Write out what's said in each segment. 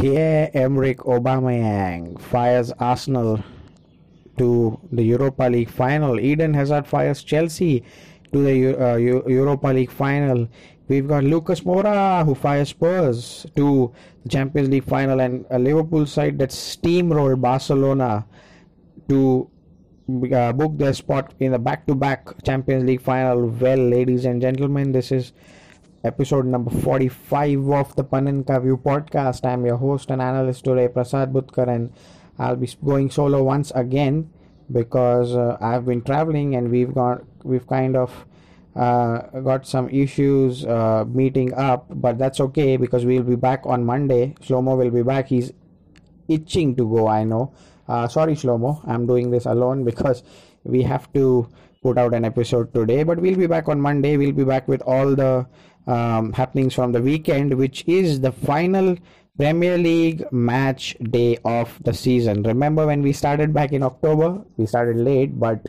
Pierre-Emerick Aubameyang fires Arsenal to the Europa League final. Eden Hazard fires Chelsea to the uh, Europa League final. We've got Lucas Moura who fires Spurs to the Champions League final, and a Liverpool side that steamrolled Barcelona to uh, book their spot in the back-to-back Champions League final. Well, ladies and gentlemen, this is episode number 45 of the Panenka View podcast. I'm your host and analyst today, Prasad Bhutkar, and I'll be going solo once again because uh, I've been traveling and we've got we've kind of uh, got some issues uh, meeting up, but that's okay because we'll be back on Monday. Shlomo will be back. He's itching to go. I know. Uh, sorry, Shlomo. I'm doing this alone because we have to put out an episode today, but we'll be back on Monday. We'll be back with all the um, happenings from the weekend, which is the final Premier League match day of the season. Remember when we started back in October? We started late, but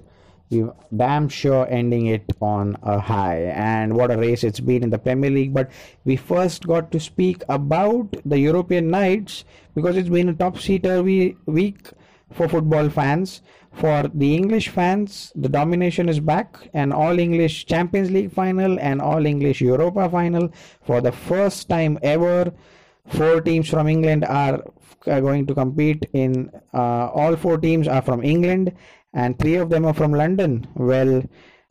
we damn sure ending it on a high. And what a race it's been in the Premier League. But we first got to speak about the European nights because it's been a top seater week for football fans. For the English fans, the domination is back. An all English Champions League final and all English Europa final. For the first time ever, four teams from England are going to compete in uh, all four teams are from England and three of them are from London. Well,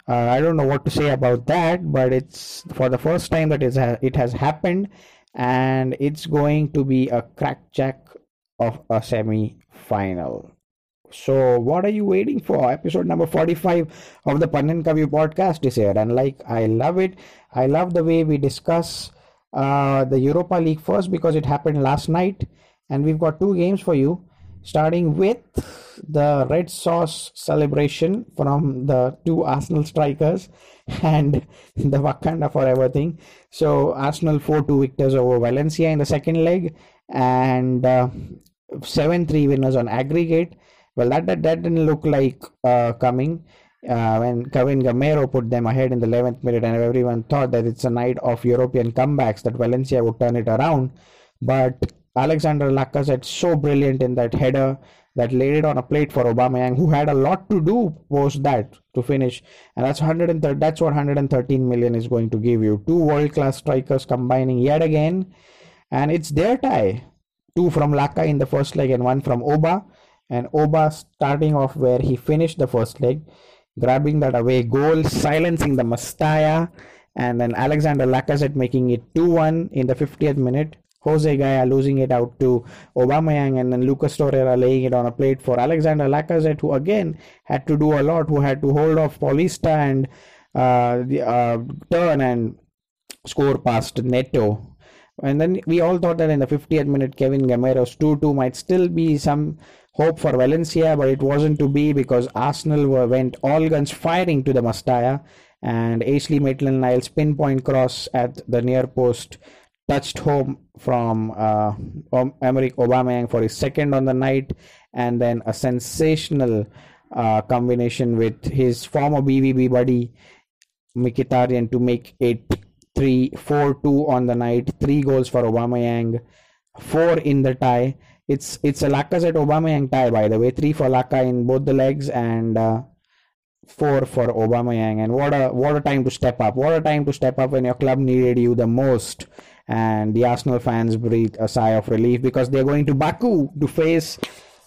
uh, I don't know what to say about that, but it's for the first time that it has happened, and it's going to be a crackjack of a semi final. So, what are you waiting for? Episode number 45 of the Panenka View podcast is here, and like I love it, I love the way we discuss uh, the Europa League first because it happened last night, and we've got two games for you starting with the red sauce celebration from the two Arsenal strikers and the Wakanda forever thing. So Arsenal 4-2 victors over Valencia in the second leg and uh, 7-3 winners on aggregate. Well, that that, that didn't look like uh, coming. Uh, when Kevin Gameiro put them ahead in the 11th minute, and everyone thought that it's a night of European comebacks that Valencia would turn it around. But Alexander Lacazette so brilliant in that header that laid it on a plate for Aubameyang, who had a lot to do post that to finish, and that's 130. That's what 113 million is going to give you. Two world-class strikers combining yet again, and it's their tie. Two from Laka in the first leg and one from Oba, and Oba starting off where he finished the first leg, grabbing that away goal, silencing the Mestalla, and then Alexander Lacazette making it 2-1 in the 50th minute. Jose Gaya losing it out to Aubameyang and then Lucas Torreira laying it on a plate for Alexander Lacazette who again had to do a lot who had to hold off Paulista and uh, the, uh, turn and score past Neto and then we all thought that in the 50th minute Kevin Gameiro's 2-2 might still be some hope for Valencia but it wasn't to be because Arsenal were, went all guns firing to the Mestalla and Ashley Maitland-Niles pinpoint cross at the near post touched home from uh, Emerick Aubameyang for his second on the night, and then a sensational uh, combination with his former BVB buddy Mkhitaryan to make it 3 4 2 on the night. Three goals for Aubameyang, four in the tie. It's it's a Lacazette Aubameyang tie, by the way. Three for Laka in both the legs and uh, four for Aubameyang. And what a what a time to step up! What a time to step up when your club needed you the most and the Arsenal fans breathe a sigh of relief because they're going to Baku to face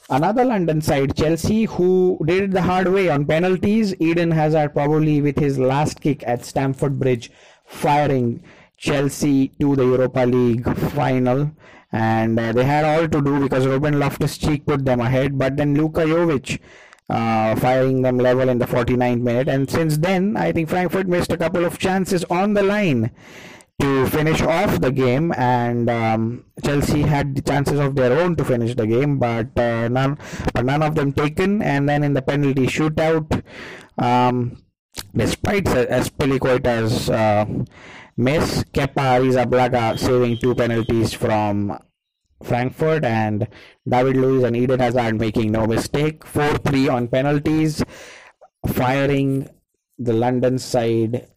another London side, Chelsea, who did it the hard way on penalties. Eden Hazard probably with his last kick at Stamford Bridge, firing Chelsea to the Europa League final. And uh, they had all to do because Ruben Loftus-Cheek put them ahead, but then Luka Jovic uh, firing them level in the 49th minute. And since then, I think Frankfurt missed a couple of chances on the line to finish off the game, and um, Chelsea had the chances of their own to finish the game, but uh, none, but none of them taken. And then in the penalty shootout, um, despite Azpilicueta's uh, miss, Kepa Arrizabalaga saving two penalties from Frankfurt, and David Luiz and Eden Hazard making no mistake. 4 3 on penalties, firing the London side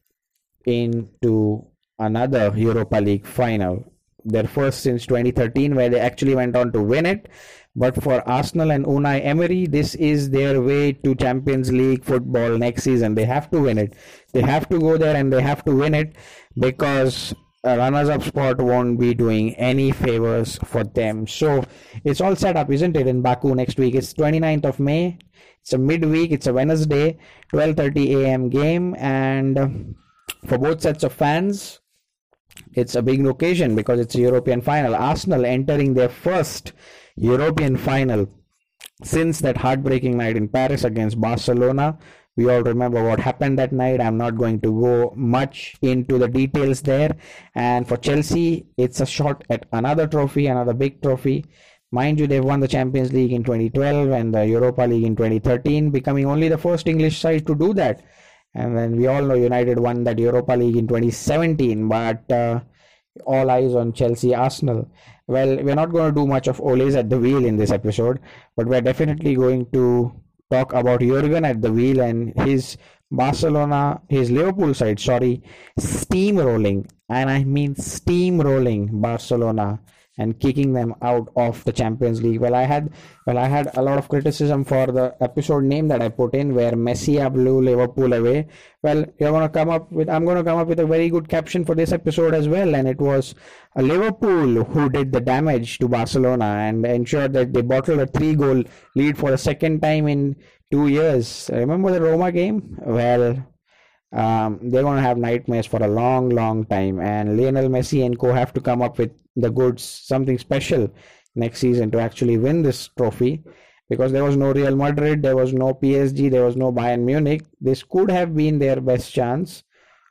into another Europa League final. Their first since 2013, where they actually went on to win it. But for Arsenal and Unai Emery, this is their way to Champions League football next season. They have to win it. They have to go there and they have to win it because a runners up spot won't be doing any favors for them. So it's all set up, isn't it, in Baku next week? It's 29th of May. It's a midweek, it's a Wednesday, 12:30 a.m. game and for both sets of fans, it's a big occasion because it's a European final. Arsenal entering their first European final since that heartbreaking night in Paris against Barcelona. We all remember what happened that night. I'm not going to go much into the details there. And for Chelsea, it's a shot at another trophy, another big trophy. Mind you, they've won the Champions League in 2012 and the Europa League in 2013, becoming only the first English side to do that. And then we all know United won that Europa League in 2017, but uh, all eyes on Chelsea Arsenal. Well, we're not going to do much of Ole's at the wheel in this episode, but we're definitely going to talk about Jurgen at the wheel and his Barcelona, his Liverpool side, sorry, steamrolling, and I mean steamrolling Barcelona and kicking them out of the Champions League. Well, I had well, I had a lot of criticism for the episode name that I put in, where Messi blew Liverpool away. Well, you're gonna come up with I'm gonna come up with a very good caption for this episode as well, and it was Liverpool who did the damage to Barcelona and ensured that they bottled a three-goal lead for the second time in two years. Remember the Roma game? Well. Um, they're going to have nightmares for a long, long time. And Lionel Messi and co have to come up with the goods, something special next season to actually win this trophy because there was no Real Madrid, there was no PSG, there was no Bayern Munich. This could have been their best chance,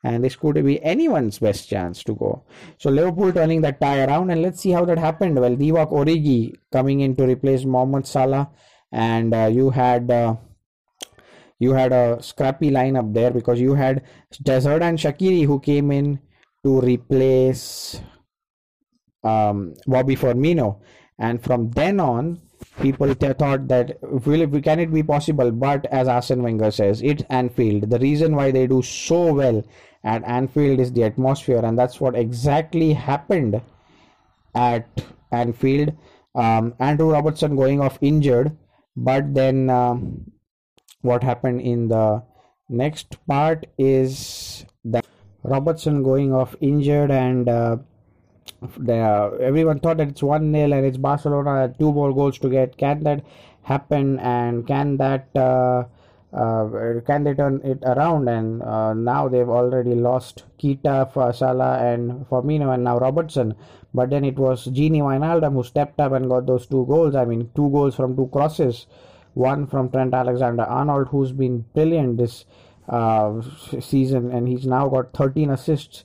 and this could be anyone's best chance to go. So Liverpool turning that tie around, and let's see how that happened. Well, Divock Origi coming in to replace Mohamed Salah, and uh, you had. Uh, you had a scrappy lineup there because you had Desert and Shaqiri who came in to replace um, Bobby Firmino, and from then on, people thought that will it, can it be possible? But as Arsene Wenger says, it's Anfield. The reason why they do so well at Anfield is the atmosphere, and that's what exactly happened at Anfield. Um, Andrew Robertson going off injured, but then um, what happened in the next part is that Robertson going off injured and uh, everyone thought that it's 1 nil and it's Barcelona two more goals to get. Can that happen and can that uh, uh, can they turn it around? And uh, now they've already lost Keita, Salah, and Firmino, and now Robertson. But then it was Gini Wijnaldum who stepped up and got those two goals. I mean, two goals from two crosses, one from Trent Alexander-Arnold, who's been brilliant this uh, season, and he's now got 13 assists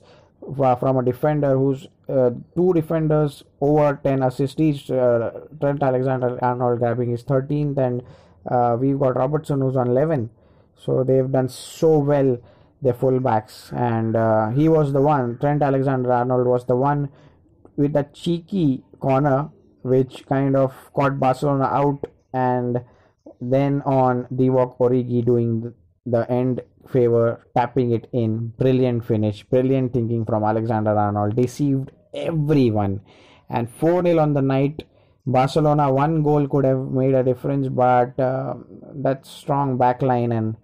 from a defender who's uh, two defenders over 10 assists each. Uh, Trent Alexander Arnold grabbing his 13th, and uh, we've got Robertson who's on 11. So they've done so well, their fullbacks, and uh, he was the one. Trent Alexander Arnold was the one with that cheeky corner, which kind of caught Barcelona out, and then on Divock Origi doing the end favor, tapping it in. Brilliant finish, brilliant thinking from Alexander Arnold. Deceived everyone. And 4 0 on the night. Barcelona, one goal could have made a difference, but uh, that strong backline and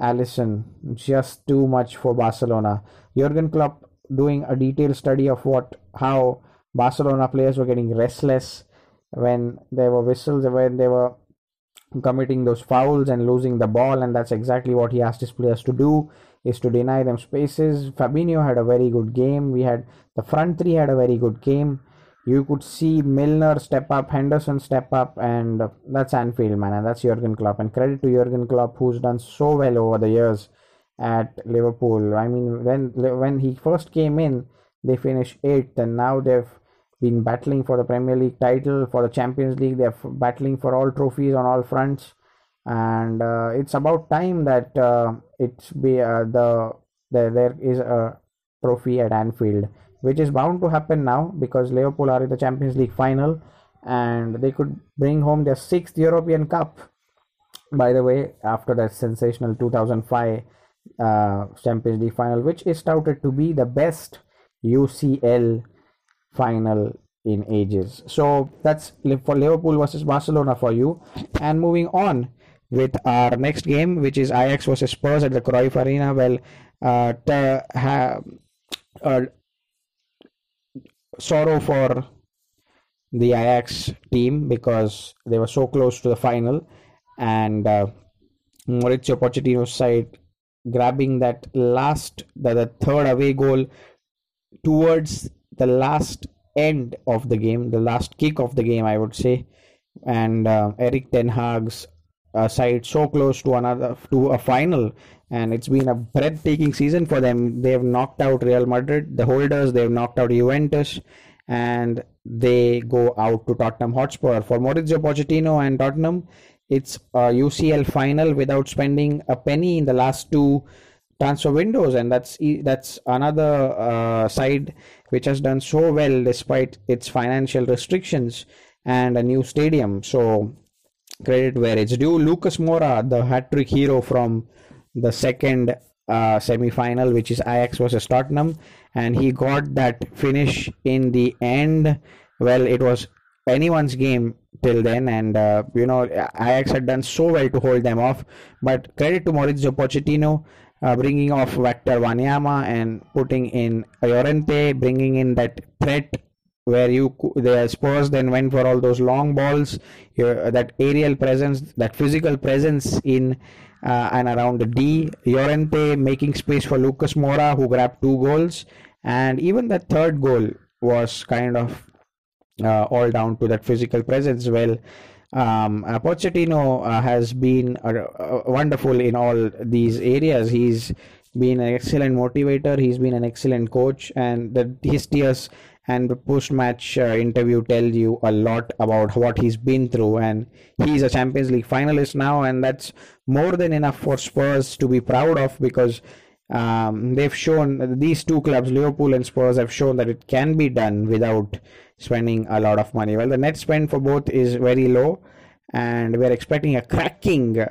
Alisson just too much for Barcelona. Jurgen Klopp doing a detailed study of what how Barcelona players were getting restless when there were whistles, when they were committing those fouls and losing the ball, and that's exactly what he asked his players to do is to deny them spaces. Fabinho had a very good game. We had the front three had a very good game. You could see Milner step up, Henderson step up, and that's Anfield, man, and that's Jurgen Klopp. And credit to Jurgen Klopp, who's done so well over the years at Liverpool. I mean, when when he first came in, they finished eighth, and now they've been battling for the Premier League title, for the Champions League. They're battling for all trophies on all fronts, and uh, it's about time that uh, it's be uh, the, the there is a trophy at Anfield, which is bound to happen now because Liverpool are in the Champions League final, and they could bring home their sixth European Cup. By the way, after that sensational 2005 uh, Champions League final, which is touted to be the best UCL final in ages. So that's for Liverpool versus Barcelona for you. And moving on with our next game, which is Ajax versus Spurs at the Cruyff Arena. Well, uh, have uh, sorrow for the Ajax team because they were so close to the final, and uh, Mauricio Pochettino's side grabbing that last, the, the third away goal towards the last end of the game, the last kick of the game, I would say, and uh, Erik Ten Hag's uh, side so close to another to a final, and it's been a breathtaking season for them. They've knocked out Real Madrid, the holders. They've knocked out Juventus, and they go out to Tottenham Hotspur. For Mauricio Pochettino and Tottenham, it's a UCL final without spending a penny in the last two transfer windows, and that's that's another uh, side which has done so well despite its financial restrictions and a new stadium. So credit where it's due. Lucas Moura, the hat trick hero from the second uh, semi final, which is Ajax versus Tottenham, and he got that finish in the end. Well, it was anyone's game till then, and uh, you know Ajax had done so well to hold them off. But credit to Mauricio Pochettino. Uh, bringing off Victor Wanyama and putting in Llorente, bringing in that threat where you the Spurs then went for all those long balls, that aerial presence, that physical presence in uh, and around the D. Llorente making space for Lucas Moura, who grabbed two goals, and even that third goal was kind of all down to that physical presence. Well, um, uh, Pochettino uh, has been uh, wonderful in all these areas. He's been an excellent motivator. He's been an excellent coach, and the, his tears and the post-match uh, interview tell you a lot about what he's been through. And he's a Champions League finalist now, and that's more than enough for Spurs to be proud of because um, they've shown these two clubs, Liverpool and Spurs, have shown that it can be done without spending a lot of money. Well, the net spend for both is very low, and we're expecting a cracking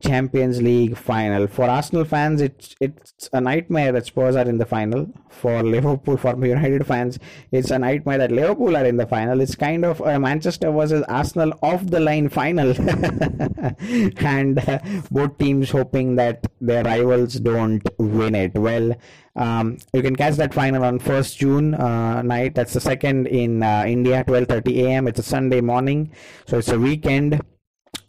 Champions League final. For Arsenal fans, it's it's a nightmare that Spurs are in the final. For Liverpool, for United fans, it's a nightmare that Liverpool are in the final. It's kind of a Manchester versus Arsenal off the line final, and uh, both teams hoping that their rivals don't win it. Well, um, you can catch that final on 1st June uh, night. That's the second in uh, India, 12:30 a.m. It's a Sunday morning, so it's a weekend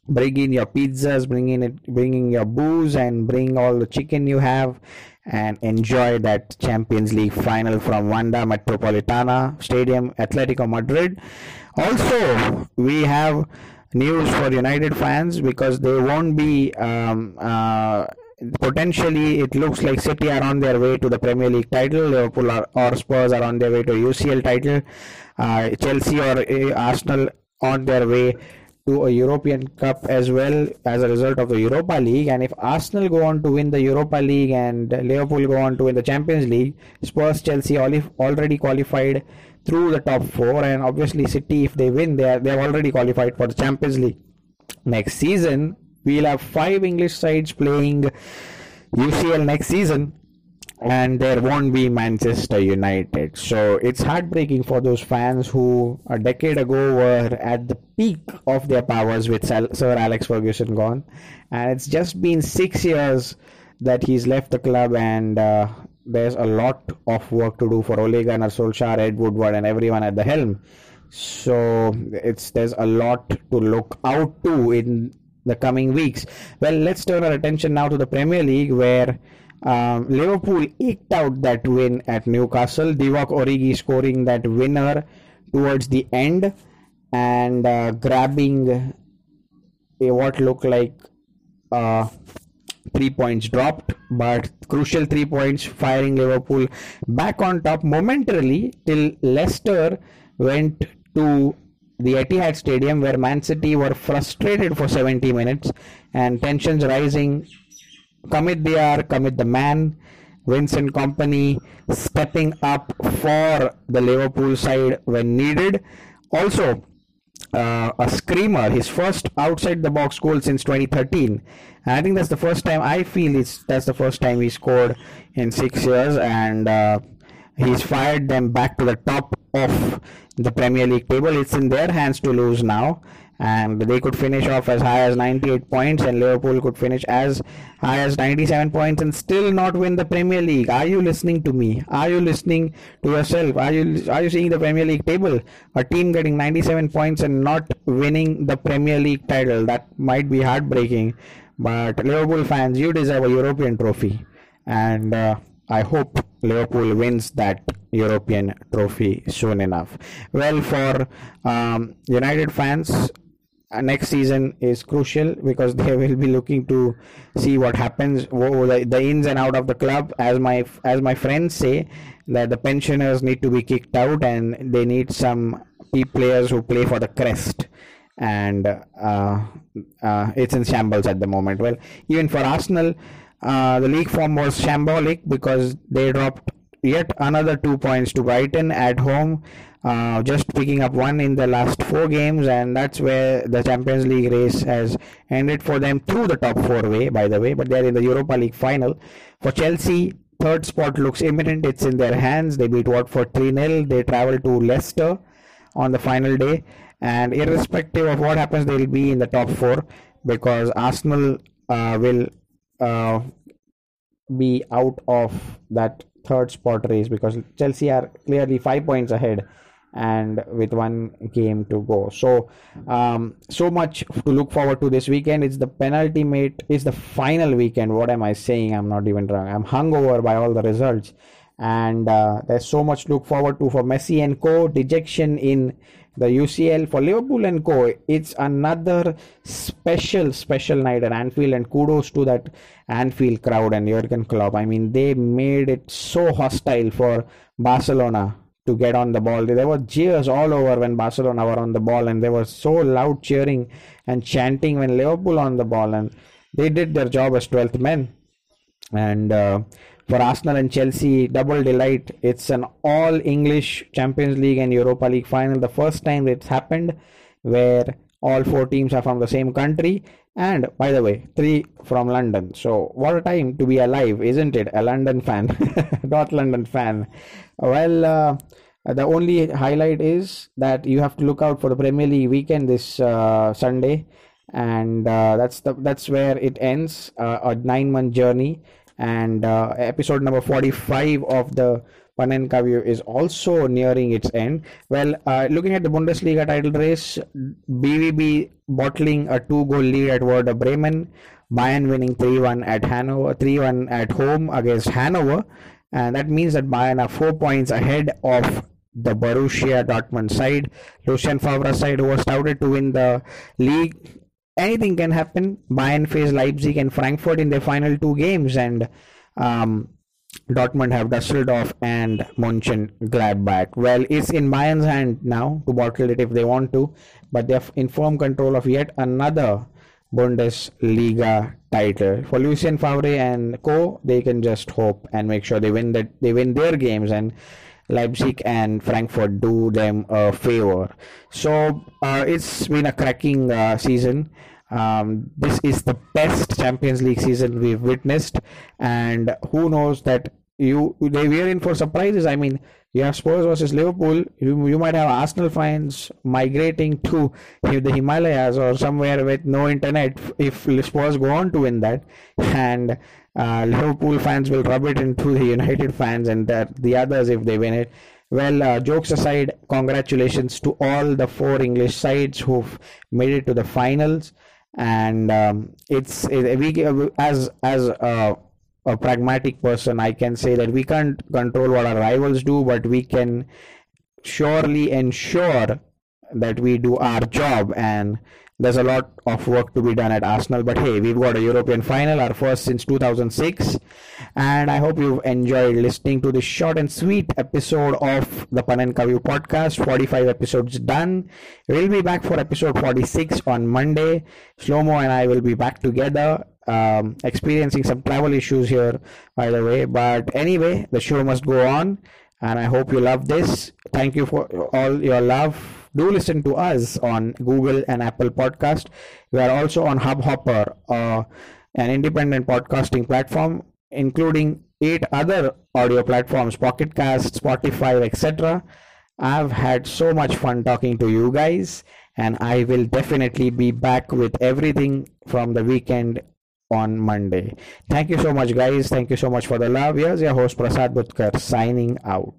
bring in your pizzas bring in it bringing your booze and bring all the chicken you have and enjoy that champions league final from wanda metropolitana stadium atletico madrid. Also we have news for united fans because they won't be um, uh, potentially it looks like city are on their way to the premier league title liverpool are, or spurs are on their way to ucl title uh, chelsea or uh, arsenal on their way to a European Cup as well as a result of the Europa League. And if Arsenal go on to win the Europa League and Liverpool go on to win the Champions League, Spurs, Chelsea already qualified through the top four, and obviously City, if they win, they are they have already qualified for the Champions League. Next season, we'll have five English sides playing UCL next season and there won't be Manchester United. So it's heartbreaking for those fans who a decade ago were at the peak of their powers with Sir Alex Ferguson gone, and it's just been six years that he's left the club, and uh, there's a lot of work to do for Ole Gunnar Solskjaer, Ed Woodward, and everyone at the helm. So it's there's a lot to look out to in the coming weeks. Well, let's turn our attention now to the Premier League, where um, Liverpool eked out that win at Newcastle. Divock Origi scoring that winner towards the end and uh, grabbing a, what looked like uh, three points dropped, but crucial three points firing Liverpool back on top momentarily till Leicester went to the Etihad Stadium where Man City were frustrated for 70 minutes and tensions rising Commit Diar, Commit the man, Vincent Kompany stepping up for the Liverpool side when needed. Also, uh, a screamer, his first outside the box goal since 2013. And I think that's the first time I feel it's that's the first time he scored in six years. And uh, He's fired them back to the top of the Premier League table. It's in their hands to lose now and they could finish off as high as 98 points and Liverpool could finish as high as 97 points and still not win the Premier League. Are you listening to me? Are you listening to yourself? Are you are you seeing the Premier League table? A team getting 97 points and not winning the Premier League title. That might be heartbreaking but Liverpool fans you deserve a European trophy. And uh, I hope Liverpool wins that European trophy soon enough. Well, for um, United fans, next season is crucial because they will be looking to see what happens. The, the ins and out of the club as my as my friends say that the pensioners need to be kicked out and they need some players who play for the crest. And uh, uh, it's in shambles at the moment. Well even for arsenal uh, the league form was shambolic because they dropped yet another two points to brighton at home uh, just picking up one in the last four games, and that's where the Champions League race has ended for them through the top four way, by the way. But they're in the Europa League final. For Chelsea, third spot looks imminent. It's in their hands. They beat Watford 3 0. They travel to Leicester on the final day. And irrespective of what happens, they'll be in the top four because Arsenal uh, will uh, be out of that third spot race because Chelsea are clearly five points ahead and with one game to go. So, um, so much to look forward to this weekend. It's the penalty penultimate, it's the final weekend. What am I saying? I'm not even wrong. I'm hungover by all the results. And uh, there's so much to look forward to for Messi and co. Dejection in the UCL for Liverpool and co. It's another special, special night at Anfield, and kudos to that Anfield crowd and Jurgen Klopp. I mean, they made it so hostile for Barcelona to get on the ball. There were cheers all over when Barcelona were on the ball, and they were so loud cheering and chanting when Liverpool on the ball, and they did their job as 12th men. And uh, for Arsenal and Chelsea, double delight. It's an all English Champions League and Europa League final. The first time it's happened where all four teams are from the same country. And by the way, three from London. So what a time to be alive, isn't it? A London fan, not London fan. Well, uh, the only highlight is that you have to look out for the Premier League weekend this uh, Sunday, and uh, that's the that's where it ends uh, a nine month journey. And uh, episode number forty five of the Panenka is also nearing its end. Well, uh, looking at the Bundesliga title race, BVB bottling a two-goal lead at Werder Bremen, Bayern winning 3-1 at Hanover, 3-1 at home against Hanover, and that means that Bayern are four points ahead of the Borussia Dortmund side. Lucien Favre's side who was touted to win the league. Anything can happen. Bayern face Leipzig and Frankfurt in their final two games, and um, Dortmund have Dusseldorf and Mönchengladbach. Well, it's in Bayern's hand now to bottle it if they want to, but they're in firm control of yet another Bundesliga title. For Lucien Favre and co, they can just hope and make sure they win that they win their games and Leipzig and Frankfurt do them a favor. So uh, it's been a cracking uh, season. Um, this is the best Champions League season we've witnessed, and who knows that you they were in for surprises. I mean, you have Spurs versus Liverpool. You, you might have Arsenal fans migrating to the Himalayas or somewhere with no internet if Spurs go on to win that, and uh, Liverpool fans will rub it into the United fans and the, the others if they win it. Well, uh, jokes aside, congratulations to all the four English sides who've made it to the finals and um, it's it, we as as a, a pragmatic person i can say that we can't control what our rivals do but we can surely ensure that we do our job and there's a lot of work to be done at Arsenal, but hey, we've got a European final, our first since 2006. And I hope you've enjoyed listening to this short and sweet episode of the Panenka View podcast. 45 episodes done. We'll be back for episode 46 on Monday. Slomo and I will be back together. Um, experiencing some travel issues here, by the way. But anyway, the show must go on. And I hope you love this. Thank you for all your love do listen to us on Google and Apple Podcast. We are also on Hubhopper, uh, an independent podcasting platform, including eight other audio platforms Pocket Cast, Spotify, etc. I've had so much fun talking to you guys, and I will definitely be back with everything from the weekend on Monday. Thank you so much, guys. Thank you so much for the love. Here's your host Prasad Bhutkar signing out.